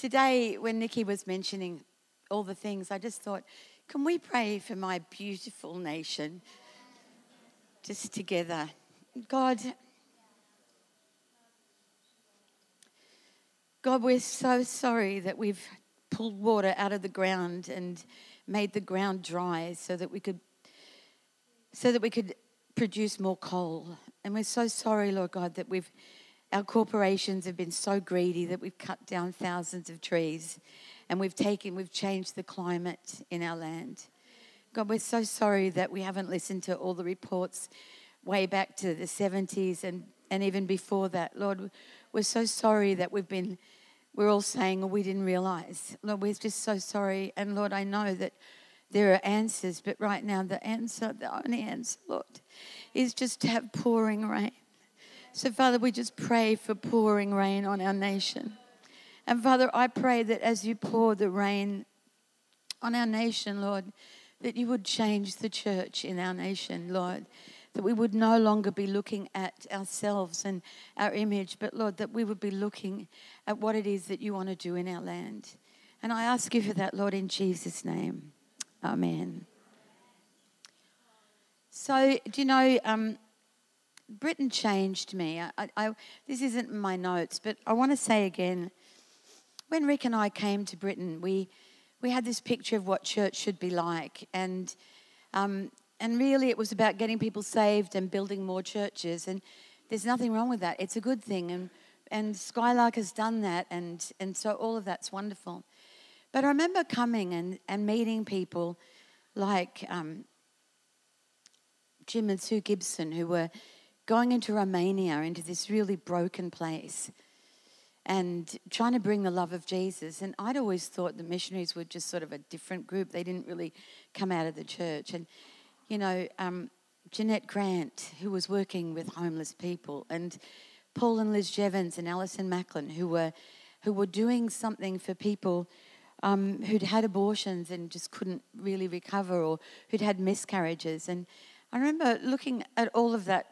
today, when Nikki was mentioning all the things, I just thought, can we pray for my beautiful nation? Just together. God, God, we're so sorry that we've pulled water out of the ground and made the ground dry so that we could so that we could produce more coal. And we're so sorry, Lord God, that we've our corporations have been so greedy that we've cut down thousands of trees and we've taken we've changed the climate in our land. God, we're so sorry that we haven't listened to all the reports way back to the 70s and, and even before that. Lord, we're so sorry that we've been we're all saying, oh, we didn't realize. Lord, we're just so sorry. And Lord, I know that there are answers, but right now the answer, the only answer, Lord, is just to have pouring rain. So, Father, we just pray for pouring rain on our nation. And Father, I pray that as you pour the rain on our nation, Lord, that you would change the church in our nation, Lord. That we would no longer be looking at ourselves and our image, but Lord, that we would be looking at what it is that you want to do in our land. And I ask you for that, Lord, in Jesus' name. Amen. So, do you know, um, Britain changed me. I, I, this isn't my notes, but I want to say again when Rick and I came to Britain, we, we had this picture of what church should be like. And, um, and really, it was about getting people saved and building more churches. And there's nothing wrong with that, it's a good thing. And, and Skylark has done that, and, and so all of that's wonderful. But I remember coming and, and meeting people like um, Jim and Sue Gibson, who were going into Romania, into this really broken place, and trying to bring the love of Jesus. And I'd always thought the missionaries were just sort of a different group. They didn't really come out of the church. And, you know, um, Jeanette Grant, who was working with homeless people, and Paul and Liz Jevons and Alison Macklin, who were, who were doing something for people um, who'd had abortions and just couldn't really recover or who'd had miscarriages. And I remember looking at all of that,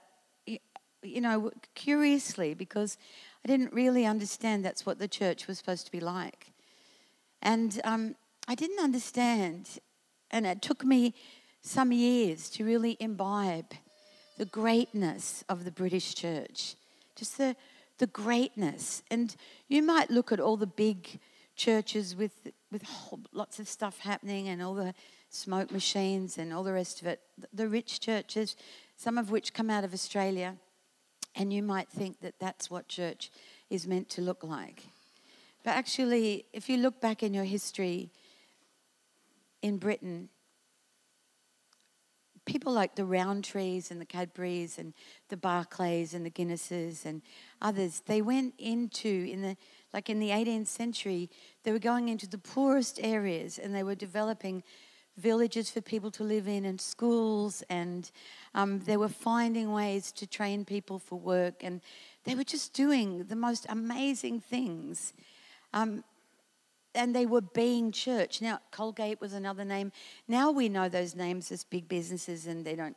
you know, curiously because I didn't really understand that's what the church was supposed to be like. And um, I didn't understand, and it took me some years to really imbibe the greatness of the British church, just the, the greatness. And you might look at all the big churches with with lots of stuff happening and all the smoke machines and all the rest of it. The rich churches, some of which come out of Australia, and you might think that that's what church is meant to look like. But actually, if you look back in your history in Britain, people like the Rowntrees and the Cadburys and the Barclays and the Guinnesses and others, they went into, in the like in the 18th century, they were going into the poorest areas and they were developing villages for people to live in and schools and um, they were finding ways to train people for work and they were just doing the most amazing things. Um, and they were being church. Now colgate was another name. Now we know those names as big businesses and they don't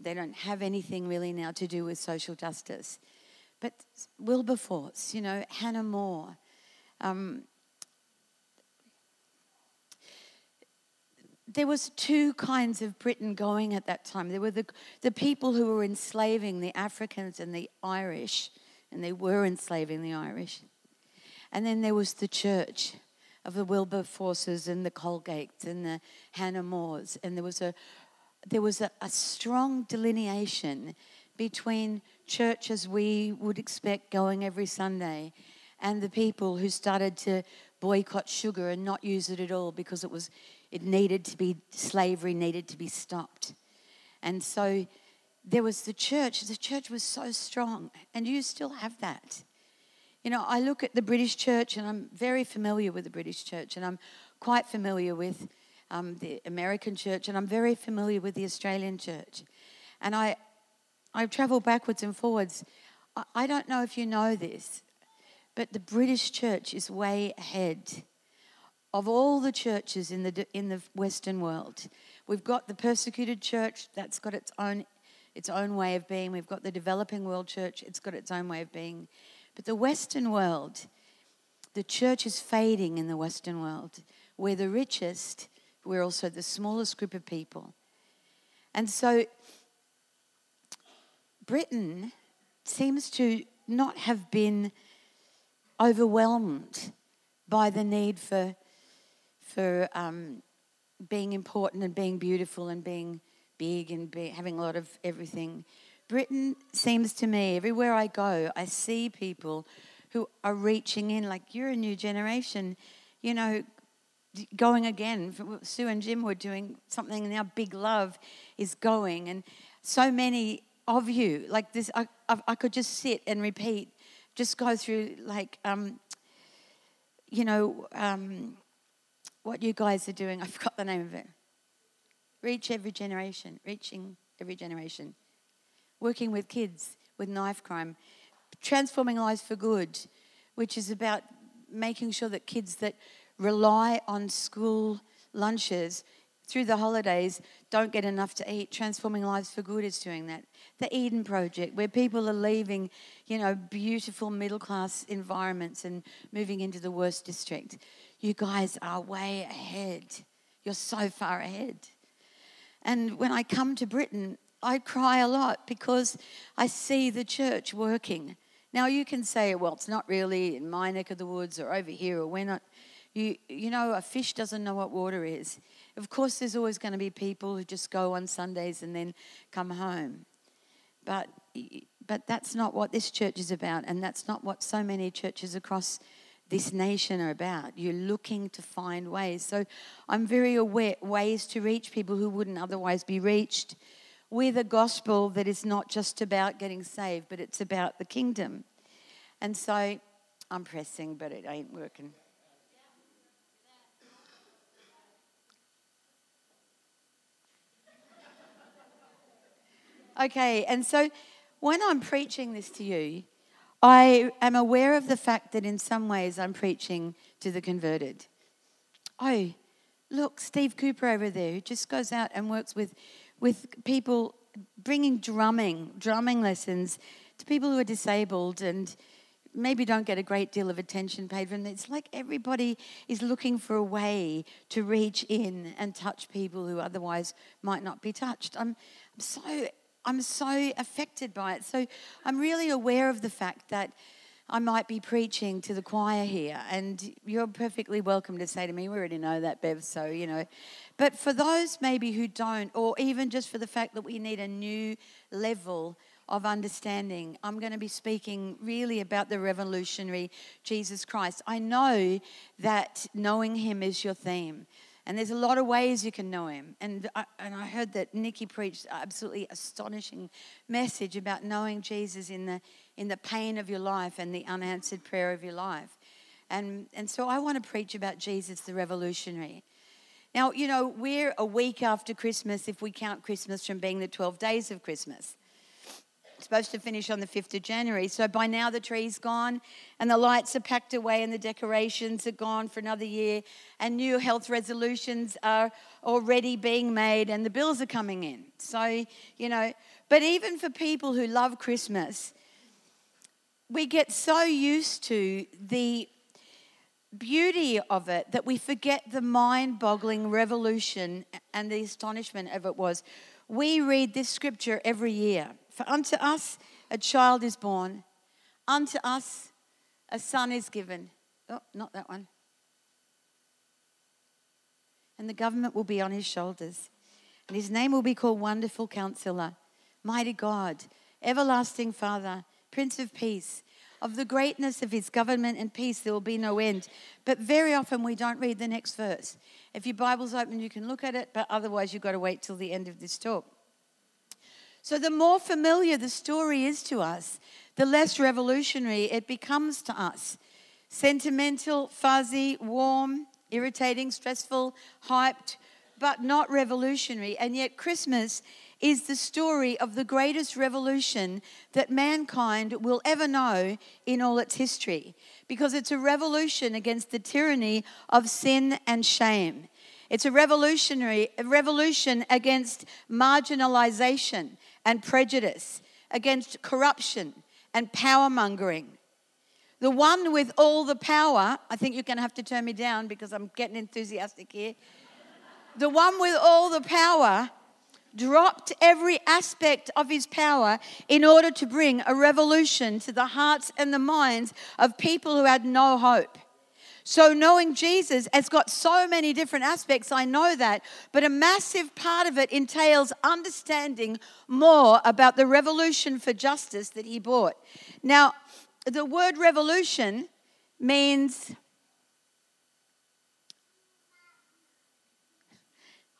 they don't have anything really now to do with social justice. But Wilberforce, you know, Hannah More. Um, there was two kinds of Britain going at that time. There were the, the people who were enslaving the Africans and the Irish, and they were enslaving the Irish. And then there was the church of the Wilberforces and the Colgates and the Hannah Mores. And there was a there was a, a strong delineation between church as we would expect going every Sunday and the people who started to boycott sugar and not use it at all because it was it needed to be slavery needed to be stopped. And so there was the church. The church was so strong, and you still have that. You know, I look at the British church, and I'm very familiar with the British church, and I'm quite familiar with um, the American church, and I'm very familiar with the Australian church. And I, I've traveled backwards and forwards. I don't know if you know this, but the British church is way ahead of all the churches in the, in the Western world. We've got the persecuted church, that's got its own, its own way of being. We've got the developing world church, it's got its own way of being. But the Western world, the church is fading in the Western world. We're the richest, we're also the smallest group of people. And so Britain seems to not have been overwhelmed by the need for, for um, being important and being beautiful and being big and be, having a lot of everything. Britain seems to me, everywhere I go, I see people who are reaching in, like, you're a new generation, you know, going again. Sue and Jim were doing something, and now Big Love is going. And so many of you, like this, I, I, I could just sit and repeat, just go through, like, um, you know, um, what you guys are doing. I forgot the name of it. Reach every generation, reaching every generation. Working with kids with knife crime, transforming lives for good, which is about making sure that kids that rely on school lunches through the holidays don't get enough to eat. Transforming Lives for Good is doing that. The Eden Project, where people are leaving, you know, beautiful middle class environments and moving into the worst district. You guys are way ahead. You're so far ahead. And when I come to Britain, I cry a lot because I see the church working. Now, you can say, well, it's not really in my neck of the woods or over here, or we're not. You, you know, a fish doesn't know what water is. Of course, there's always going to be people who just go on Sundays and then come home. But, but that's not what this church is about, and that's not what so many churches across this nation are about. You're looking to find ways. So I'm very aware ways to reach people who wouldn't otherwise be reached with a gospel that is not just about getting saved, but it's about the kingdom. And so I'm pressing, but it ain't working. Okay, and so when I'm preaching this to you, I am aware of the fact that in some ways I'm preaching to the converted. Oh, look, Steve Cooper over there, who just goes out and works with, with people, bringing drumming, drumming lessons to people who are disabled and maybe don't get a great deal of attention paid from them. It's like everybody is looking for a way to reach in and touch people who otherwise might not be touched. I'm, I'm so I'm so affected by it. So I'm really aware of the fact that I might be preaching to the choir here, and you're perfectly welcome to say to me, We already know that, Bev, so you know. But for those maybe who don't, or even just for the fact that we need a new level of understanding, I'm going to be speaking really about the revolutionary Jesus Christ. I know that knowing him is your theme. And there's a lot of ways you can know him. And I, and I heard that Nikki preached absolutely astonishing message about knowing Jesus in the, in the pain of your life and the unanswered prayer of your life. And, and so I want to preach about Jesus the revolutionary. Now, you know, we're a week after Christmas if we count Christmas from being the 12 days of Christmas supposed to finish on the 5th of January. So by now the tree's gone and the lights are packed away and the decorations are gone for another year and new health resolutions are already being made and the bills are coming in. So, you know, but even for people who love Christmas, we get so used to the beauty of it that we forget the mind boggling revolution and the astonishment of it was. We read this scripture every year. For unto us a child is born, unto us a son is given. Oh, not that one. And the government will be on his shoulders. And his name will be called Wonderful Counselor, Mighty God, Everlasting Father, Prince of Peace. Of the greatness of his government and peace, there will be no end. But very often we don't read the next verse. If your Bible's open, you can look at it, but otherwise you've got to wait till the end of this talk. So, the more familiar the story is to us, the less revolutionary it becomes to us. Sentimental, fuzzy, warm, irritating, stressful, hyped, but not revolutionary. And yet, Christmas is the story of the greatest revolution that mankind will ever know in all its history because it's a revolution against the tyranny of sin and shame. It's a revolutionary a revolution against marginalization and prejudice, against corruption and power mongering. the one with all the power. I think you're going to have to turn me down because I'm getting enthusiastic here. The one with all the power dropped every aspect of his power in order to bring a revolution to the hearts and the minds of people who had no hope. So, knowing Jesus has got so many different aspects, I know that, but a massive part of it entails understanding more about the revolution for justice that he brought. Now, the word revolution means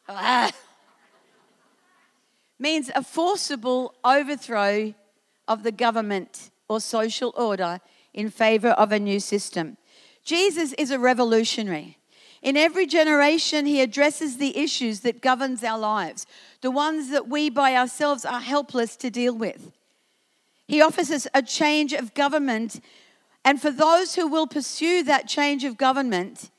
ah, means a forcible overthrow of the government or social order in favor of a new system. Jesus is a revolutionary. In every generation, he addresses the issues that governs our lives, the ones that we by ourselves are helpless to deal with. He offers us a change of government, and for those who will pursue that change of government,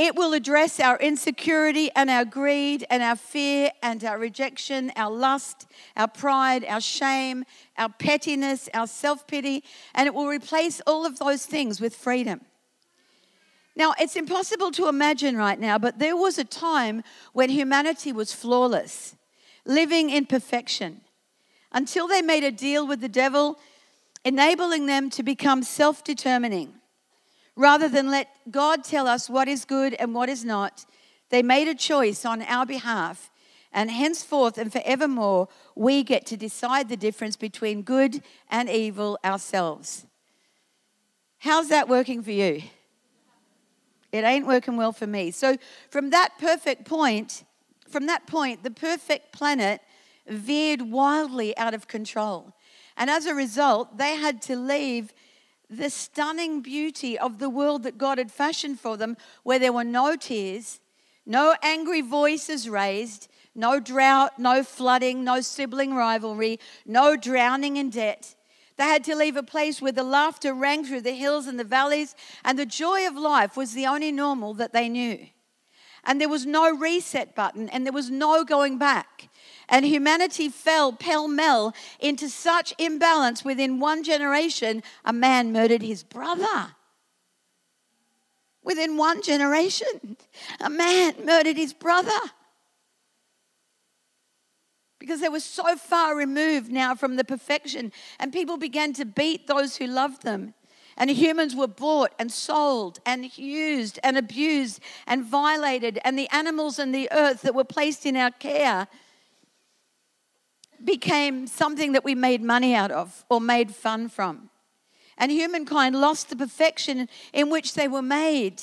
it will address our insecurity and our greed and our fear and our rejection, our lust, our pride, our shame, our pettiness, our self pity, and it will replace all of those things with freedom. Now, it's impossible to imagine right now, but there was a time when humanity was flawless, living in perfection, until they made a deal with the devil, enabling them to become self determining. Rather than let God tell us what is good and what is not, they made a choice on our behalf. And henceforth and forevermore, we get to decide the difference between good and evil ourselves. How's that working for you? It ain't working well for me. So, from that perfect point, from that point, the perfect planet veered wildly out of control. And as a result, they had to leave the stunning beauty of the world that God had fashioned for them, where there were no tears, no angry voices raised, no drought, no flooding, no sibling rivalry, no drowning in debt. They had to leave a place where the laughter rang through the hills and the valleys, and the joy of life was the only normal that they knew. And there was no reset button, and there was no going back. And humanity fell pell mell into such imbalance within one generation, a man murdered his brother. Within one generation, a man murdered his brother. Because they were so far removed now from the perfection, and people began to beat those who loved them. And humans were bought and sold and used and abused and violated, and the animals and the earth that were placed in our care became something that we made money out of or made fun from. And humankind lost the perfection in which they were made.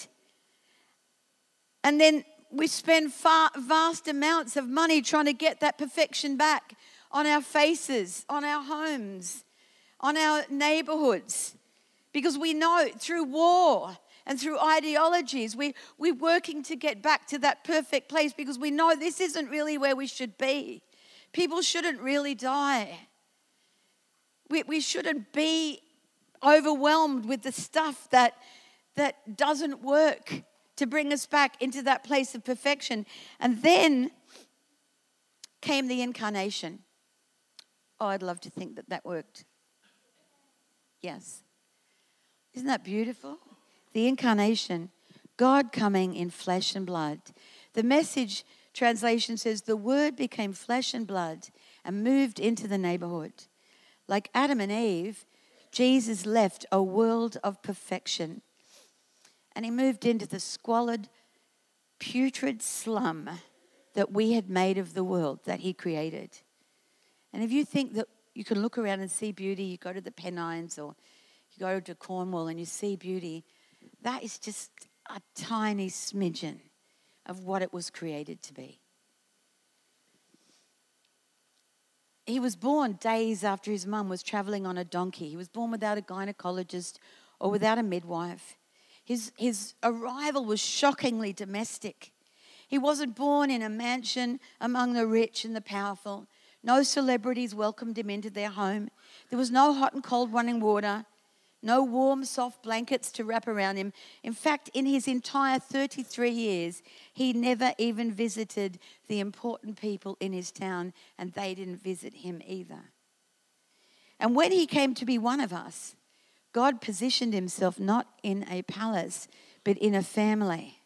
And then we spend far, vast amounts of money trying to get that perfection back on our faces, on our homes, on our neighborhoods. Because we know through war and through ideologies, we, we're working to get back to that perfect place because we know this isn't really where we should be. People shouldn't really die. We, we shouldn't be overwhelmed with the stuff that, that doesn't work to bring us back into that place of perfection. And then came the incarnation. Oh, I'd love to think that that worked. Yes. Isn't that beautiful? The incarnation, God coming in flesh and blood. The message translation says, The Word became flesh and blood and moved into the neighborhood. Like Adam and Eve, Jesus left a world of perfection and he moved into the squalid, putrid slum that we had made of the world that he created. And if you think that you can look around and see beauty, you go to the Pennines or you go to Cornwall and you see beauty, that is just a tiny smidgen of what it was created to be. He was born days after his mum was traveling on a donkey. He was born without a gynecologist or without a midwife. His, his arrival was shockingly domestic. He wasn't born in a mansion among the rich and the powerful. No celebrities welcomed him into their home. There was no hot and cold running water no warm, soft blankets to wrap around him. In fact, in his entire 33 years, he never even visited the important people in his town, and they didn't visit him either. And when he came to be one of us, God positioned himself not in a palace, but in a family.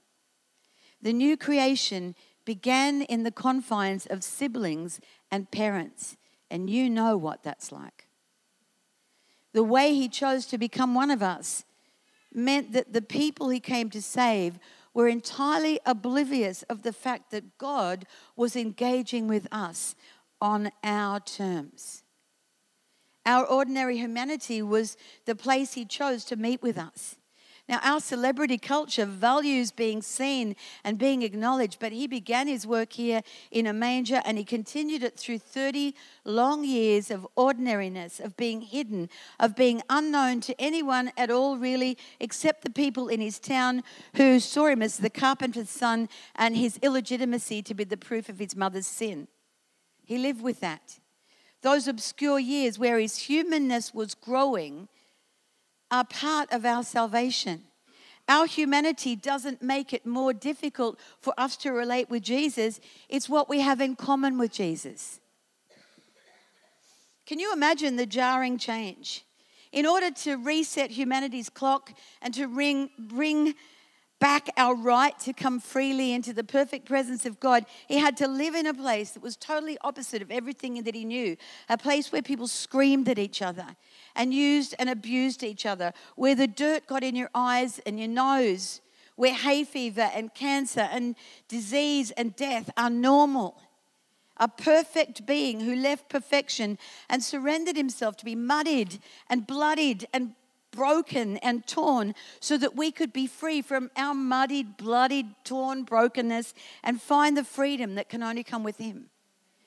The new creation began in the confines of siblings and parents, and you know what that's like. The way he chose to become one of us meant that the people he came to save were entirely oblivious of the fact that God was engaging with us on our terms. Our ordinary humanity was the place he chose to meet with us. Now, our celebrity culture values being seen and being acknowledged, but he began his work here in a manger and he continued it through 30 long years of ordinariness, of being hidden, of being unknown to anyone at all, really, except the people in his town who saw him as the carpenter's son and his illegitimacy to be the proof of his mother's sin. He lived with that. Those obscure years where his humanness was growing are part of our salvation. Our humanity doesn't make it more difficult for us to relate with Jesus, it's what we have in common with Jesus. Can you imagine the jarring change? In order to reset humanity's clock and to ring, bring back our right to come freely into the perfect presence of God, he had to live in a place that was totally opposite of everything that he knew. A place where people screamed at each other and used and abused each other, where the dirt got in your eyes and your nose, where hay fever and cancer and disease and death are normal. A perfect being who left perfection and surrendered himself to be muddied and bloodied and broken and torn so that we could be free from our muddied, bloodied, torn brokenness and find the freedom that can only come with Him.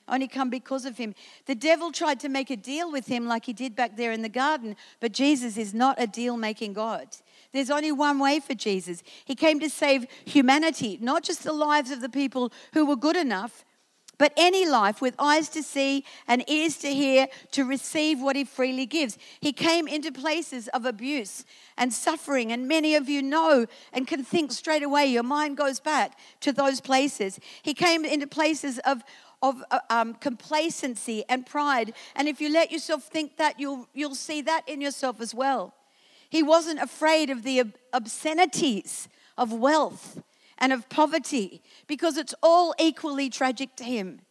Only come because of Him. The devil tried to make a deal with Him like he did back there in the garden, but Jesus is not a deal making God. There's only one way for Jesus. He came to save humanity, not just the lives of the people who were good enough, but any life with eyes to see and ears to hear to receive what he freely gives. He came into places of abuse and suffering, and many of you know and can think straight away. Your mind goes back to those places. He came into places of of uh, um, complacency and pride, and if you let yourself think that, you'll you'll see that in yourself as well. He wasn't afraid of the obscenities of wealth and of poverty because it's all equally tragic to him.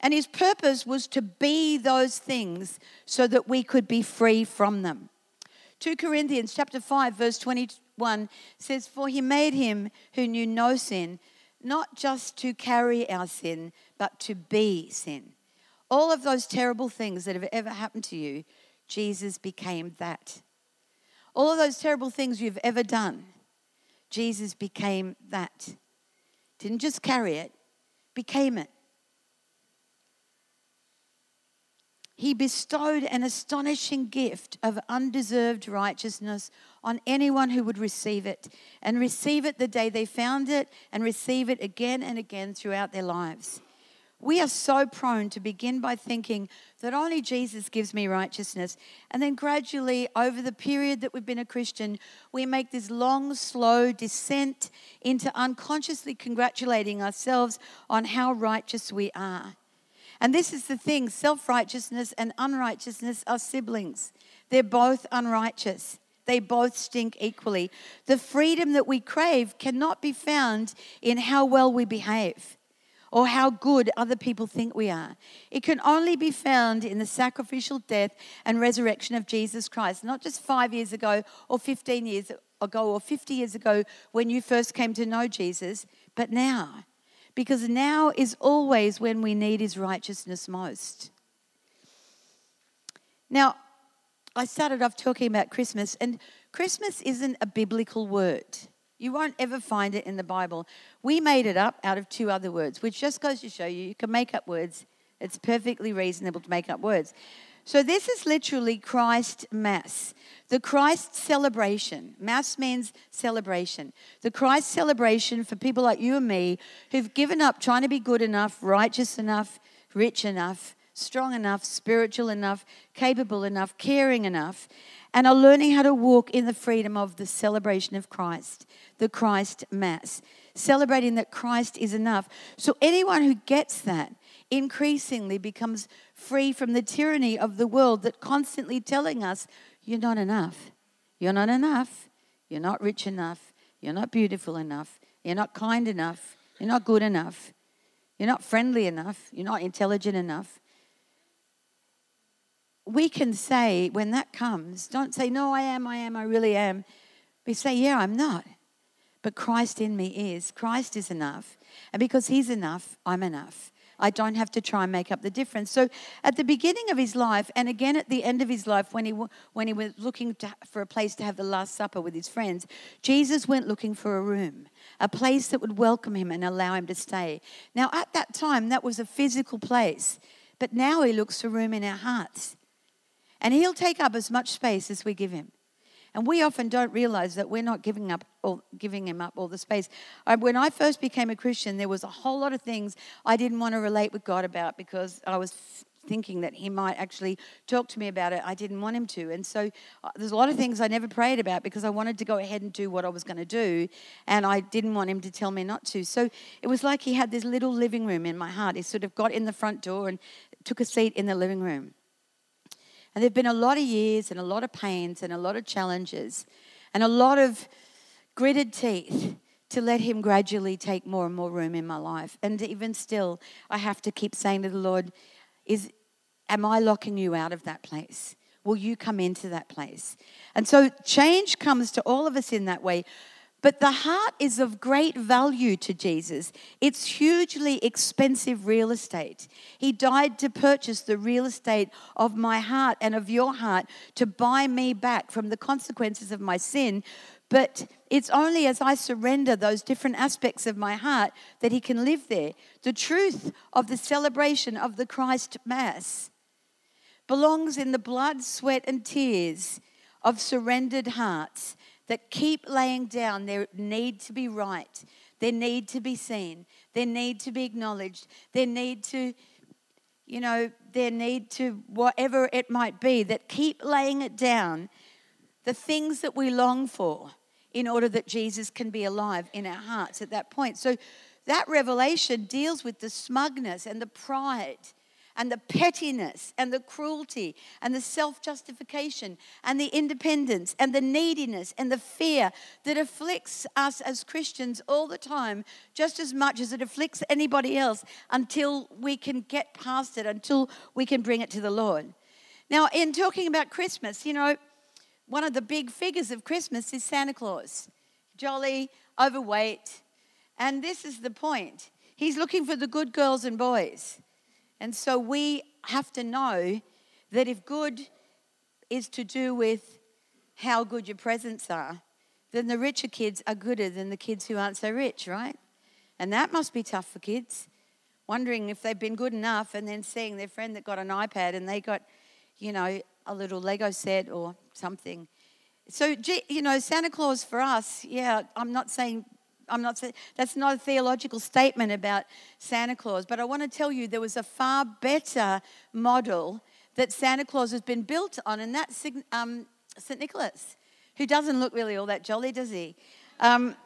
And his purpose was to be those things so that we could be free from them. 2 Corinthians chapter 5 verse 21 says for he made him who knew no sin not just to carry our sin but to be sin. All of those terrible things that have ever happened to you, Jesus became that. All of those terrible things you've ever done, Jesus became that. Didn't just carry it, became it. He bestowed an astonishing gift of undeserved righteousness on anyone who would receive it, and receive it the day they found it, and receive it again and again throughout their lives. We are so prone to begin by thinking that only Jesus gives me righteousness. And then gradually, over the period that we've been a Christian, we make this long, slow descent into unconsciously congratulating ourselves on how righteous we are. And this is the thing self righteousness and unrighteousness are siblings, they're both unrighteous. They both stink equally. The freedom that we crave cannot be found in how well we behave or how good other people think we are. It can only be found in the sacrificial death and resurrection of Jesus Christ, not just five years ago or 15 years ago or 50 years ago when you first came to know Jesus, but now. Because now is always when we need his righteousness most. Now, I started off talking about Christmas, and Christmas isn't a biblical word. You won't ever find it in the Bible. We made it up out of two other words, which just goes to show you you can make up words. It's perfectly reasonable to make up words. So, this is literally Christ Mass, the Christ celebration. Mass means celebration. The Christ celebration for people like you and me who've given up trying to be good enough, righteous enough, rich enough, strong enough, spiritual enough, capable enough, caring enough, and are learning how to walk in the freedom of the celebration of Christ, the Christ Mass, celebrating that Christ is enough. So anyone who gets that increasingly becomes free from the tyranny of the world that constantly telling us You're not enough. You're not enough. You're not rich enough. You're not beautiful enough. You're not kind enough. You're not good enough. You're not friendly enough. You're not intelligent enough. We can say when that comes, don't say, No, I am, I am, I really am. We say, Yeah, I'm not. But Christ in me is. Christ is enough. And because He's enough, I'm enough. I don't have to try and make up the difference. So at the beginning of his life, and again at the end of his life, when he, when he was looking to, for a place to have the Last Supper with his friends, Jesus went looking for a room, a place that would welcome him and allow him to stay. Now, at that time, that was a physical place, but now he looks for room in our hearts. And he'll take up as much space as we give him. And we often don't realize that we're not giving up all, giving him up all the space. When I first became a Christian, there was a whole lot of things I didn't want to relate with God about because I was thinking that he might actually talk to me about it. I didn't want him to. And so uh, there's a lot of things I never prayed about because I wanted to go ahead and do what I was going to do. And I didn't want him to tell me not to. So it was like he had this little living room in my heart. He sort of got in the front door and took a seat in the living room. And there have been a lot of years and a lot of pains and a lot of challenges and a lot of gritted teeth to let Him gradually take more and more room in my life. And even still, I have to keep saying to the Lord, is, Am I locking you out of that place? Will you come into that place? And so change comes to all of us in that way. But the heart is of great value to Jesus. It's hugely expensive real estate. He died to purchase the real estate of my heart and of your heart to buy me back from the consequences of my sin. But it's only as I surrender those different aspects of my heart that He can live there. The truth of the celebration of the Christ Mass belongs in the blood, sweat, and tears of surrendered hearts that keep laying down their need to be right, their need to be seen, their need to be acknowledged, their need to, you know, their need to whatever it might be, that keep laying it down, the things that we long for in order that Jesus can be alive in our hearts at that point. So that revelation deals with the smugness and the pride and the pettiness and the cruelty and the self justification and the independence and the neediness and the fear that afflicts us as Christians all the time, just as much as it afflicts anybody else, until we can get past it, until we can bring it to the Lord. Now, in talking about Christmas, you know, one of the big figures of Christmas is Santa Claus. Jolly, overweight. And this is the point. He's looking for the good girls and boys. And so we have to know that if good is to do with how good your presents are, then the richer kids are gooder than the kids who aren't so rich, right? And that must be tough for kids, wondering if they've been good enough and then seeing their friend that got an iPad and they got, you know, a little Lego set or something. So, you know, Santa Claus for us, yeah, I'm not saying I'm not that's not a theological statement about Santa Claus, but I want to tell you there was a far better model that Santa Claus has been built on, and that's um, St. Nicholas, who doesn't look really all that jolly, does he? Um,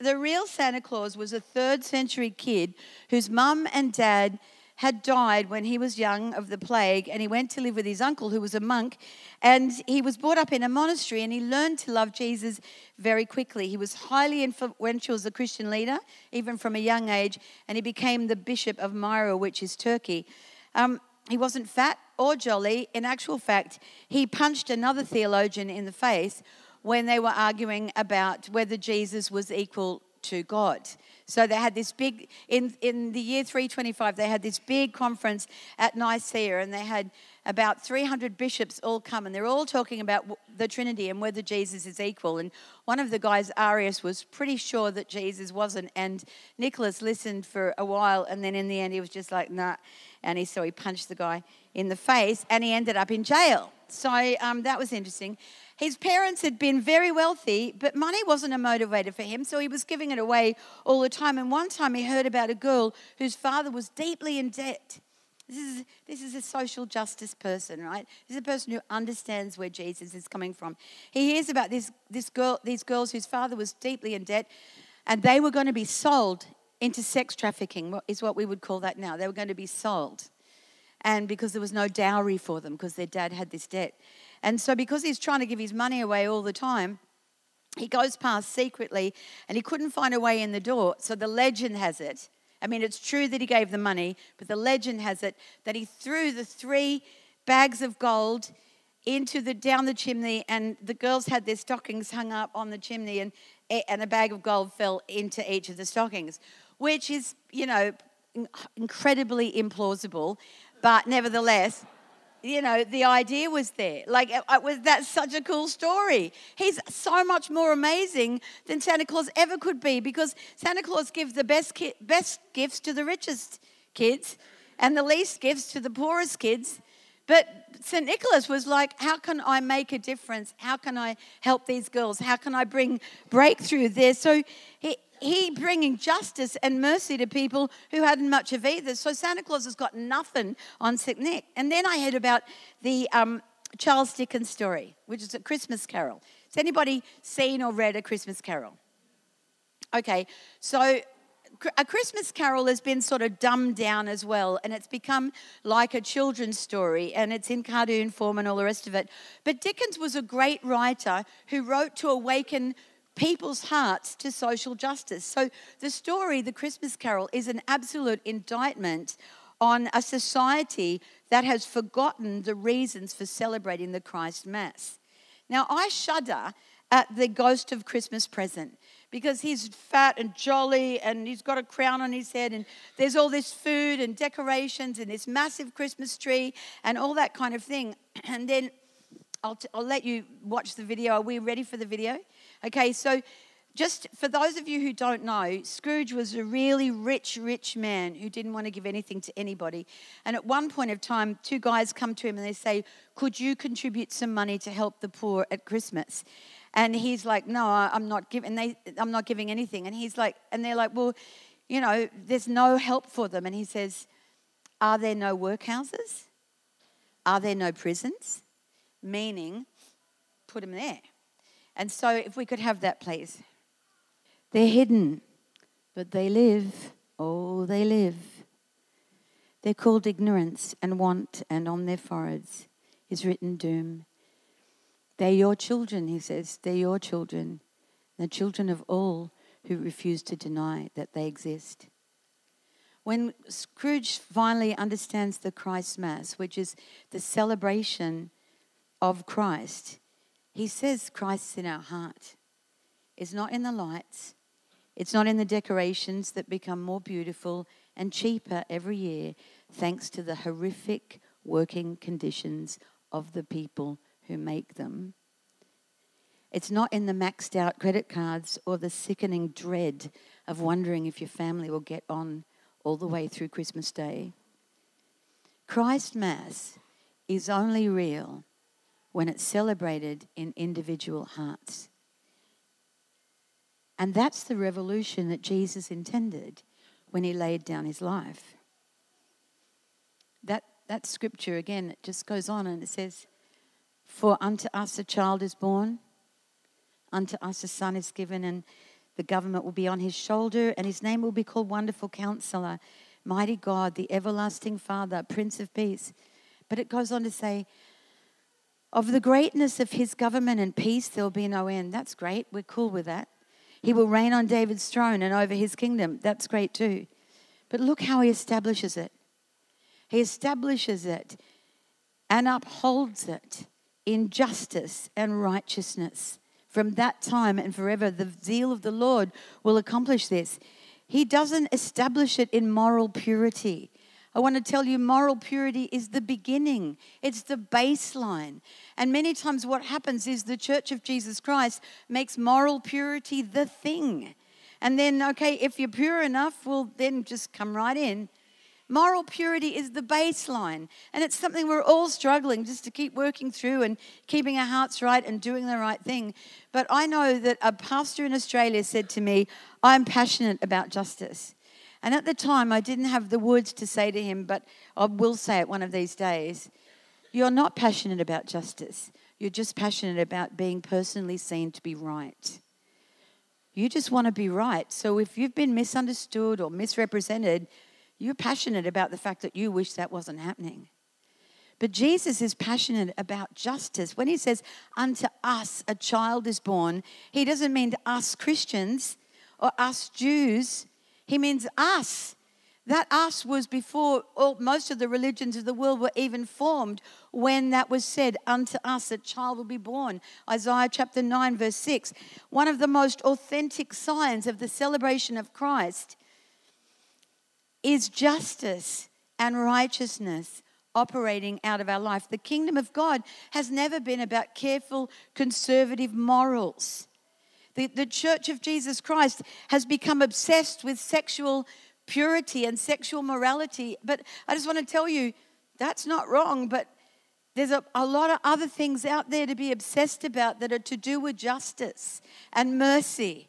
the real Santa Claus was a third century kid whose mum and dad had died when he was young of the plague, and he went to live with his uncle, who was a monk. And he was brought up in a monastery, and he learned to love Jesus very quickly. He was highly influential as a Christian leader, even from a young age, and he became the bishop of Myra, which is Turkey. Um, he wasn't fat or jolly. In actual fact, he punched another theologian in the face when they were arguing about whether Jesus was equal to God. So they had this big, in, in the year 325, they had this big conference at Nicaea and they had about 300 bishops all come and they're all talking about the Trinity and whether Jesus is equal. And one of the guys, Arius, was pretty sure that Jesus wasn't. And Nicholas listened for a while and then in the end he was just like, nah. And he, so he punched the guy in the face and he ended up in jail. So um, that was interesting. His parents had been very wealthy, but money wasn't a motivator for him, so he was giving it away all the time. And one time he heard about a girl whose father was deeply in debt. This is, this is a social justice person, right? This is a person who understands where Jesus is coming from. He hears about this, this girl, these girls whose father was deeply in debt, and they were going to be sold into sex trafficking, is what we would call that now. They were going to be sold. and because there was no dowry for them because their dad had this debt. And so, because he's trying to give his money away all the time, he goes past secretly and he couldn't find a way in the door. So, the legend has it I mean, it's true that he gave the money, but the legend has it that he threw the three bags of gold into the down the chimney, and the girls had their stockings hung up on the chimney, and eh, and a bag of gold fell into each of the stockings, which is you know incredibly implausible, but nevertheless you know, the idea was there. Like, it, was, that's such a cool story. He's so much more amazing than Santa Claus ever could be because Santa Claus gives the best, ki- best gifts to the richest kids and the least gifts to the poorest kids. But St. Nicholas was like, How can I make a difference? How can I help these girls? How can I bring breakthrough there? So he, he bringing justice and mercy to people who hadn't much of either. So Santa Claus has got nothing on St. Nick. And then I heard about the um, Charles Dickens story, which is a Christmas carol. Has anybody seen or read a Christmas carol? Okay, so a Christmas carol has been sort of dumbed down as well, and it's become like a children's story, and it's in cartoon form and all the rest of it. But Dickens was a great writer who wrote to awaken people's hearts to social justice. So the story, The Christmas Carol, is an absolute indictment on a society that has forgotten the reasons for celebrating the Christ Mass. Now, I shudder at the ghost of Christmas present because he's fat and jolly and he's got a crown on his head and there's all this food and decorations and this massive Christmas tree and all that kind of thing. And then I'll, t- I'll let you watch the video. Are we ready for the video? Okay, so just for those of you who don't know, Scrooge was a really rich, rich man who didn't want to give anything to anybody. And at one point of time, two guys come to him and they say, Could you contribute some money to help the poor at Christmas? And he's like, No, I'm not giving they I'm not giving anything. And he's like, and they're like, Well, you know, there's no help for them. And he says, Are there no workhouses? Are there no prisons? Meaning, put them there. And so, if we could have that, please. They're hidden, but they live. Oh, they live. They're called ignorance and want, and on their foreheads is written doom. They're your children, he says. They're your children, the children of all who refuse to deny that they exist. When Scrooge finally understands the Christ Mass, which is the celebration of Christ, he says Christ's in our heart. It's not in the lights, it's not in the decorations that become more beautiful and cheaper every year, thanks to the horrific working conditions of the people who make them. It's not in the maxed out credit cards or the sickening dread of wondering if your family will get on all the way through Christmas Day. Christ Mass is only real when it's celebrated in individual hearts. And that's the revolution that Jesus intended when he laid down his life. That, that scripture, again, it just goes on and it says, For unto us a child is born, unto us a son is given, and the government will be on his shoulder, and his name will be called Wonderful Counselor, Mighty God, the Everlasting Father, Prince of Peace. But it goes on to say, of the greatness of his government and peace, there will be no end. That's great. We're cool with that. He will reign on David's throne and over his kingdom. That's great too. But look how he establishes it. He establishes it and upholds it in justice and righteousness. From that time and forever, the zeal of the Lord will accomplish this. He doesn't establish it in moral purity. I want to tell you, moral purity is the beginning, it's the baseline. And many times, what happens is the Church of Jesus Christ makes moral purity the thing. And then, okay, if you're pure enough, well, then just come right in. Moral purity is the baseline. And it's something we're all struggling just to keep working through and keeping our hearts right and doing the right thing. But I know that a pastor in Australia said to me, I'm passionate about justice. And at the time, I didn't have the words to say to him, but I will say it one of these days. You're not passionate about justice. You're just passionate about being personally seen to be right. You just want to be right. So if you've been misunderstood or misrepresented, you're passionate about the fact that you wish that wasn't happening. But Jesus is passionate about justice. When he says, Unto us a child is born, he doesn't mean to us Christians or us Jews. He means us. That us was before all, most of the religions of the world were even formed when that was said, Unto us a child will be born. Isaiah chapter 9, verse 6. One of the most authentic signs of the celebration of Christ is justice and righteousness operating out of our life. The kingdom of God has never been about careful, conservative morals. The, the church of Jesus Christ has become obsessed with sexual purity and sexual morality. But I just want to tell you, that's not wrong, but there's a, a lot of other things out there to be obsessed about that are to do with justice and mercy.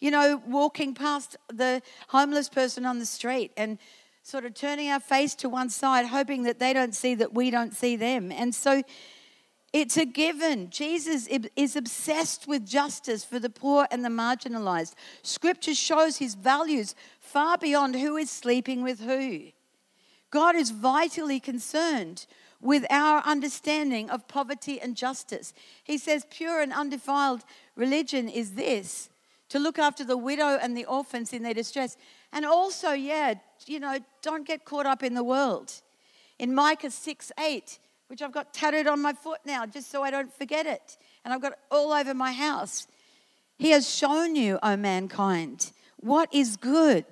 You know, walking past the homeless person on the street and sort of turning our face to one side, hoping that they don't see that we don't see them. And so it's a given. Jesus is obsessed with justice for the poor and the marginalized. Scripture shows his values far beyond who is sleeping with who. God is vitally concerned with our understanding of poverty and justice. He says, pure and undefiled religion is this to look after the widow and the orphans in their distress. And also, yeah, you know, don't get caught up in the world. In Micah 6 8, which I've got tattooed on my foot now just so I don't forget it. And I've got it all over my house. He has shown you, O mankind, what is good.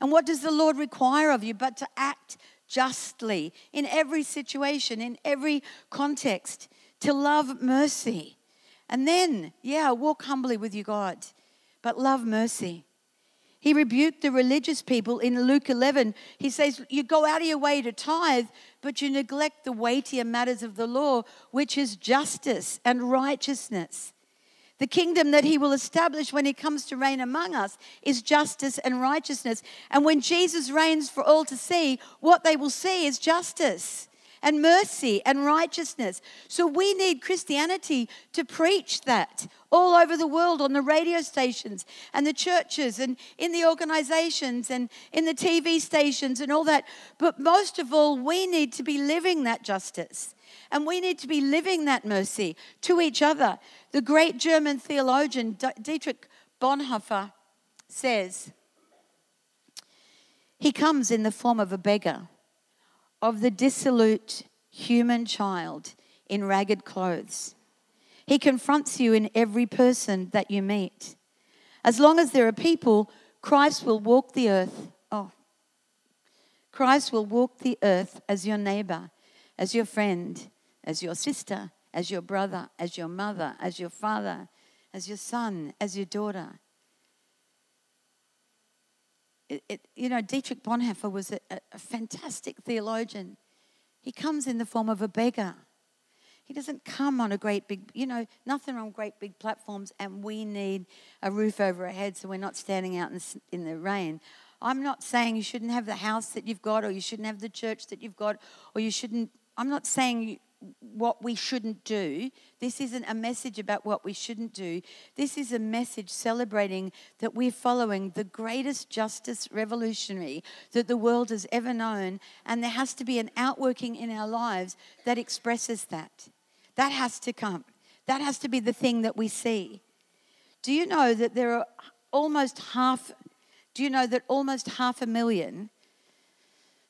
And what does the Lord require of you but to act justly in every situation, in every context, to love mercy. And then, yeah, walk humbly with you, God, but love mercy. He rebuked the religious people in Luke 11. He says, You go out of your way to tithe, but you neglect the weightier matters of the law, which is justice and righteousness. The kingdom that he will establish when he comes to reign among us is justice and righteousness. And when Jesus reigns for all to see, what they will see is justice and mercy and righteousness. So we need Christianity to preach that all over the world on the radio stations and the churches and in the organizations and in the TV stations and all that. But most of all, we need to be living that justice. And we need to be living that mercy to each other. The great German theologian Dietrich Bonhoeffer says, He comes in the form of a beggar of the dissolute human child in ragged clothes. He confronts you in every person that you meet. As long as there are people, Christ will walk the earth. Oh, Christ will walk the earth as your neighbor, as your friend, as your sister, as your brother, as your mother, as your father, as your son, as your daughter. It, you know, Dietrich Bonhoeffer was a, a fantastic theologian. He comes in the form of a beggar. He doesn't come on a great big, you know, nothing on great big platforms, and we need a roof over our heads so we're not standing out in the, in the rain. I'm not saying you shouldn't have the house that you've got, or you shouldn't have the church that you've got, or you shouldn't. I'm not saying what we shouldn't do. This isn't a message about what we shouldn't do. This is a message celebrating that we're following the greatest justice revolutionary that the world has ever known. And there has to be an outworking in our lives that expresses that. That has to come. That has to be the thing that we see. Do you know that there are almost half, do you know that almost half a million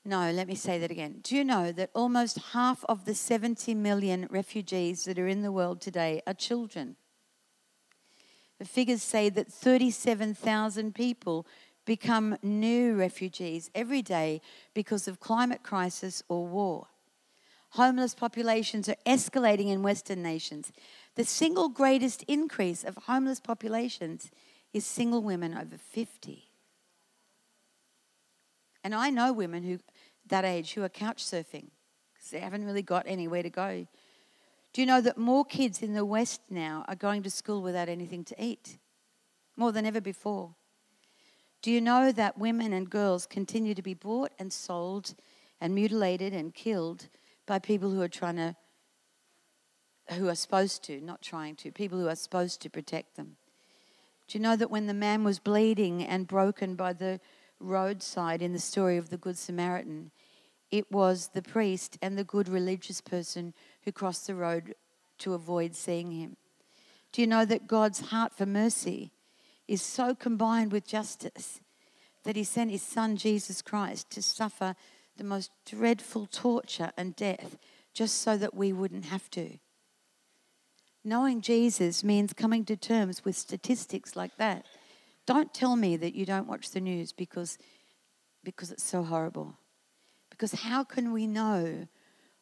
no, let me say that again. Do you know that almost half of the 70 million refugees that are in the world today are children? The figures say that 37,000 people become new refugees every day because of climate crisis or war. Homeless populations are escalating in Western nations. The single greatest increase of homeless populations is single women over 50. And I know women who that age who are couch surfing because they haven't really got anywhere to go. Do you know that more kids in the West now are going to school without anything to eat? More than ever before. Do you know that women and girls continue to be bought and sold and mutilated and killed by people who are trying to, who are supposed to, not trying to, people who are supposed to protect them? Do you know that when the man was bleeding and broken by the roadside in the story of the Good Samaritan, it was the priest and the good religious person who crossed the road to avoid seeing him. Do you know that God's heart for mercy is so combined with justice that he sent his son Jesus Christ to suffer the most dreadful torture and death just so that we wouldn't have to? Knowing Jesus means coming to terms with statistics like that. Don't tell me that you don't watch the news because, because it's so horrible. Because how can we know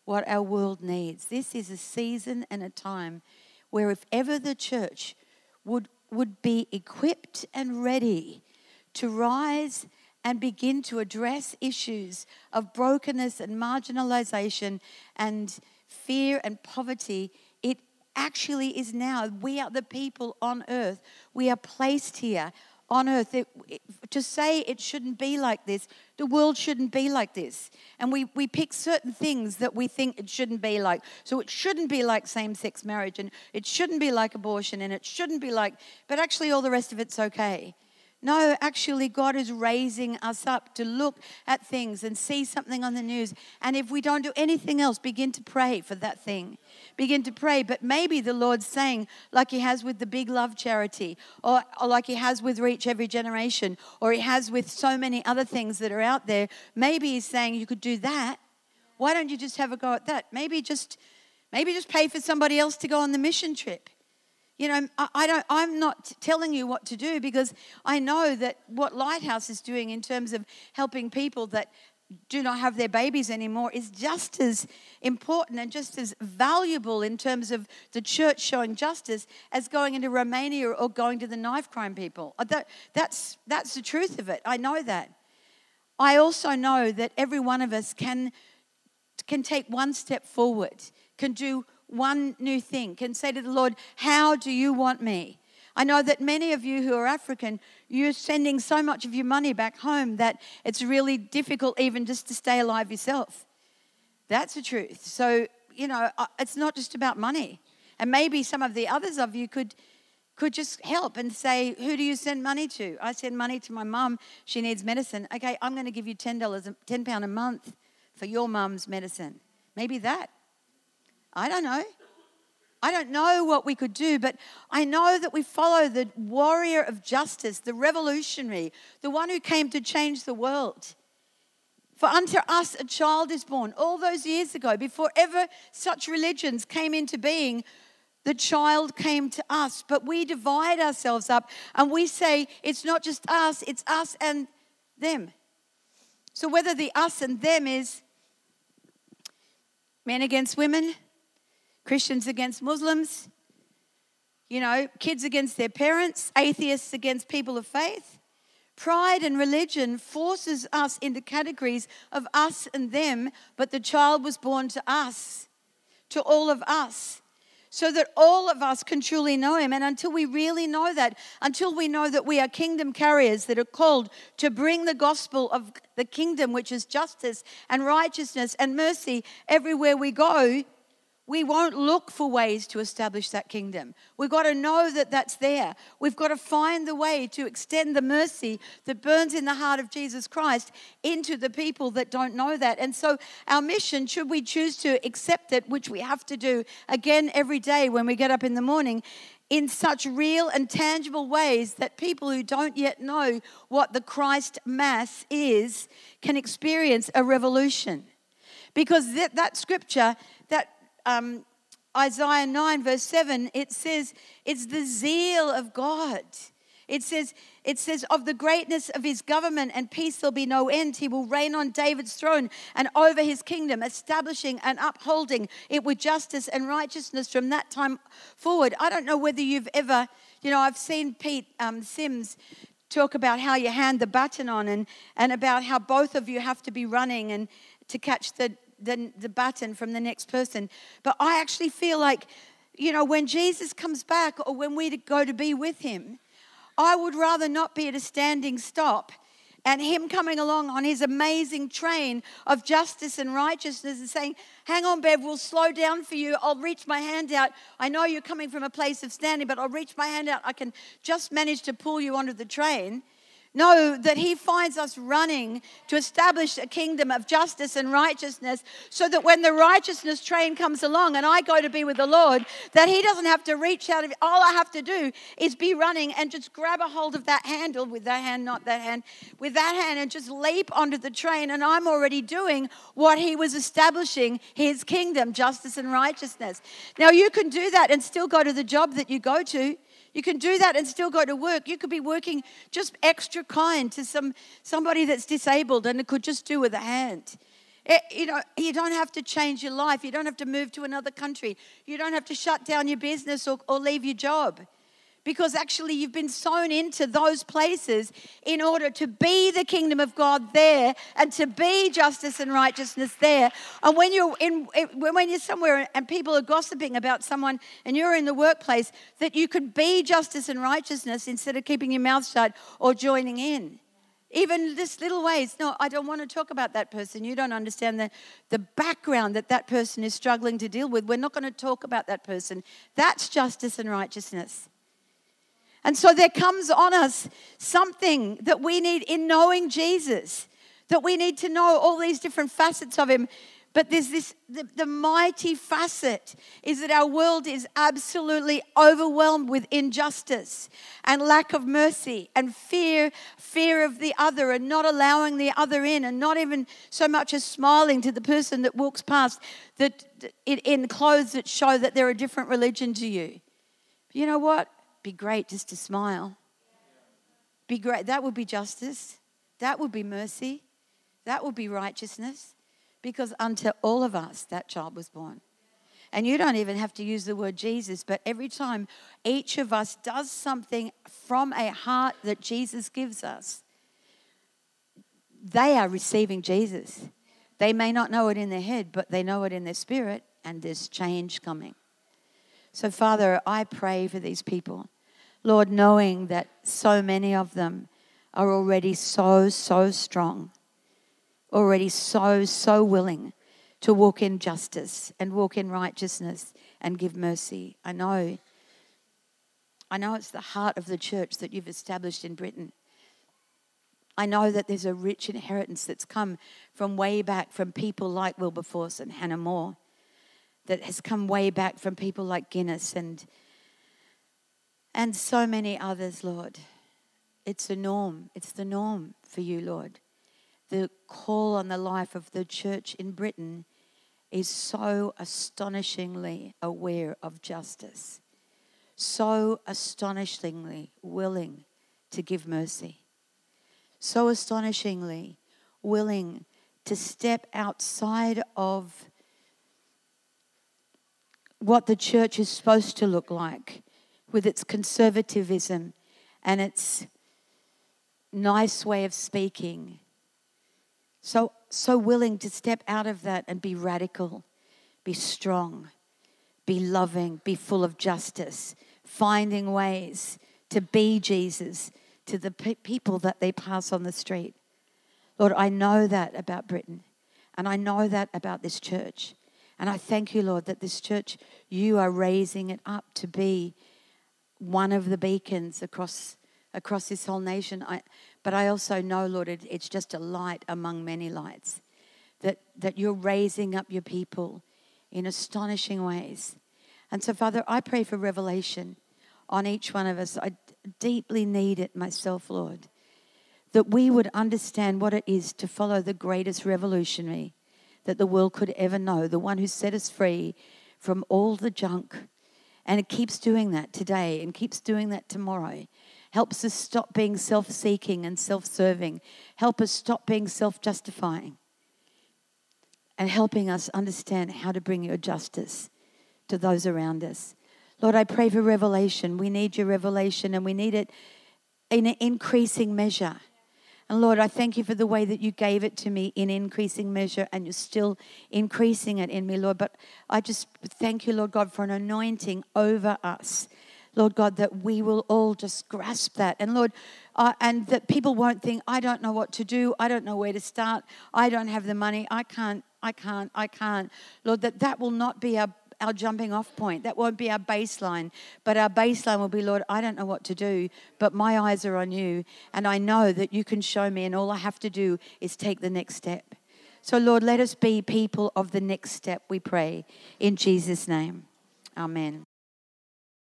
what our world needs? This is a season and a time where if ever the church would, would be equipped and ready to rise and begin to address issues of brokenness and marginalization and fear and poverty, it actually is now. We are the people on earth. We are placed here on earth. It, it, to say it shouldn't be like this, the world shouldn't be like this. And we, we pick certain things that we think it shouldn't be like. So it shouldn't be like same sex marriage, and it shouldn't be like abortion, and it shouldn't be like, but actually, all the rest of it's okay. No, actually, God is raising us up to look at things and see something on the news. And if we don't do anything else, begin to pray for that thing. Begin to pray. But maybe the Lord's saying, like He has with the Big Love charity, or, or like He has with Reach Every Generation, or He has with so many other things that are out there, maybe He's saying you could do that. Why don't you just have a go at that? Maybe just, maybe just pay for somebody else to go on the mission trip you know, I don't, I'm not telling you what to do because I know that what Lighthouse is doing in terms of helping people that do not have their babies anymore is just as important and just as valuable in terms of the church showing justice as going into Romania or going to the knife crime people. Uh, that, that's, that's the truth of it. I know that. I also know that every one of us can, can take one step forward, can do one new thing, can say to the Lord, How do you want me? I know that many of you who are African, you're sending so much of your money back home that it's really difficult even just to stay alive yourself. That's the truth. So, you know, uh, it's not just about money. And maybe some of the others of you could could just help and say, Who do you send money to? I send money to my mum. She needs medicine. Okay, I'm going to give you $10, £10 a month for your mum's medicine. Maybe that. I don't know. I don't know what we could do, but I know that we follow the warrior of justice, the revolutionary, the one who came to change the world. For unto us a child is born. All those years ago, before ever such religions came into being, the child came to us. But we divide ourselves up and we say it's not just us, it's us and them. So whether the us and them is men against women, Christians against Muslims, you know, kids against their parents, atheists against people of faith. Pride and religion forces us into categories of us and them, but the child was born to us, to all of us, so that all of us can truly know him. And until we really know that, until we know that we are kingdom carriers that are called to bring the gospel of the kingdom, which is justice and righteousness and mercy everywhere we go, we won't look for ways to establish that kingdom. We've got to know that that's there. We've got to find the way to extend the mercy that burns in the heart of Jesus Christ into the people that don't know that. And so, our mission, should we choose to accept it, which we have to do again every day when we get up in the morning, in such real and tangible ways that people who don't yet know what the Christ Mass is can experience a revolution. Because that, that scripture, that um, Isaiah 9, verse 7, it says, it's the zeal of God. It says, it says, of the greatness of his government and peace there'll be no end. He will reign on David's throne and over his kingdom, establishing and upholding it with justice and righteousness from that time forward. I don't know whether you've ever, you know, I've seen Pete um, Sims talk about how you hand the baton on and, and about how both of you have to be running and to catch the, the, the baton from the next person. But I actually feel like, you know, when Jesus comes back or when we go to be with him, I would rather not be at a standing stop and him coming along on his amazing train of justice and righteousness and saying, Hang on, Bev, we'll slow down for you. I'll reach my hand out. I know you're coming from a place of standing, but I'll reach my hand out. I can just manage to pull you onto the train. Know that He finds us running to establish a kingdom of justice and righteousness so that when the righteousness train comes along and I go to be with the Lord, that He doesn't have to reach out of All I have to do is be running and just grab a hold of that handle with that hand, not that hand, with that hand and just leap onto the train. And I'm already doing what He was establishing His kingdom, justice and righteousness. Now, you can do that and still go to the job that you go to. You can do that and still go to work. You could be working just extra kind to some somebody that's disabled and it could just do with a hand. It, you know, you don't have to change your life. You don't have to move to another country. You don't have to shut down your business or, or leave your job because actually you've been sown into those places in order to be the kingdom of God there and to be justice and righteousness there. And when you're in when you're somewhere and people are gossiping about someone and you're in the workplace that you could be justice and righteousness instead of keeping your mouth shut or joining in. Even this little ways, no, I don't want to talk about that person. You don't understand the, the background that that person is struggling to deal with. We're not going to talk about that person. That's justice and righteousness. And so there comes on us something that we need in knowing Jesus, that we need to know all these different facets of Him. But there's this the, the, mighty facet is that our world is absolutely overwhelmed with injustice and lack of mercy and fear, fear of the other and not allowing the other in and not even so much as smiling to the person that walks past that in clothes that show that they're a different religion to you. You know what? Be great just to smile. Be great. That would be justice. That would be mercy. That would be righteousness. Because unto all of us that child was born. And you don't even have to use the word Jesus, but every time each of us does something from a heart that Jesus gives us, they are receiving Jesus. They may not know it in their head, but they know it in their spirit, and there's change coming. So, Father, I pray for these people. Lord, knowing that so many of them are already so, so strong, already so, so willing to walk in justice and walk in righteousness and give mercy. I know. I know it's the heart of the church that you've established in Britain. I know that there's a rich inheritance that's come from way back from people like Wilberforce and Hannah More that has come way back from people like Guinness and, and so many others, Lord. It's the norm. It's the norm for you, Lord. The call on the life of the church in Britain is so astonishingly aware of justice, so astonishingly willing to give mercy, so astonishingly willing to step outside of what the church is supposed to look like with its conservatism and its nice way of speaking. So, so willing to step out of that and be radical, be strong, be loving, be full of justice, finding ways to be Jesus to the pe- people that they pass on the street. Lord, I know that about Britain, and I know that about this church. And I thank you, Lord, that this church, you are raising it up to be one of the beacons across across this whole nation. I, but I also know, Lord, it, it's just a light among many lights. That that you're raising up your people in astonishing ways. And so, Father, I pray for revelation on each one of us. I deeply need it myself, Lord. That we would understand what it is to follow the greatest revolutionary that the world could ever know, the one who set us free from all the junk. And it keeps doing that today and keeps doing that tomorrow. Helps us stop being self seeking and self serving. Help us stop being self justifying. And helping us understand how to bring your justice to those around us. Lord, I pray for revelation. We need your revelation and we need it in an increasing measure. And Lord, I thank you for the way that you gave it to me in increasing measure and you're still increasing it in me, Lord. But I just thank you, Lord God, for an anointing over us. Lord God, that we will all just grasp that. And Lord, uh, and that people won't think, I don't know what to do. I don't know where to start. I don't have the money. I can't, I can't, I can't. Lord, that that will not be our, our jumping off point. That won't be our baseline. But our baseline will be, Lord, I don't know what to do, but my eyes are on you. And I know that you can show me, and all I have to do is take the next step. So, Lord, let us be people of the next step, we pray. In Jesus' name. Amen.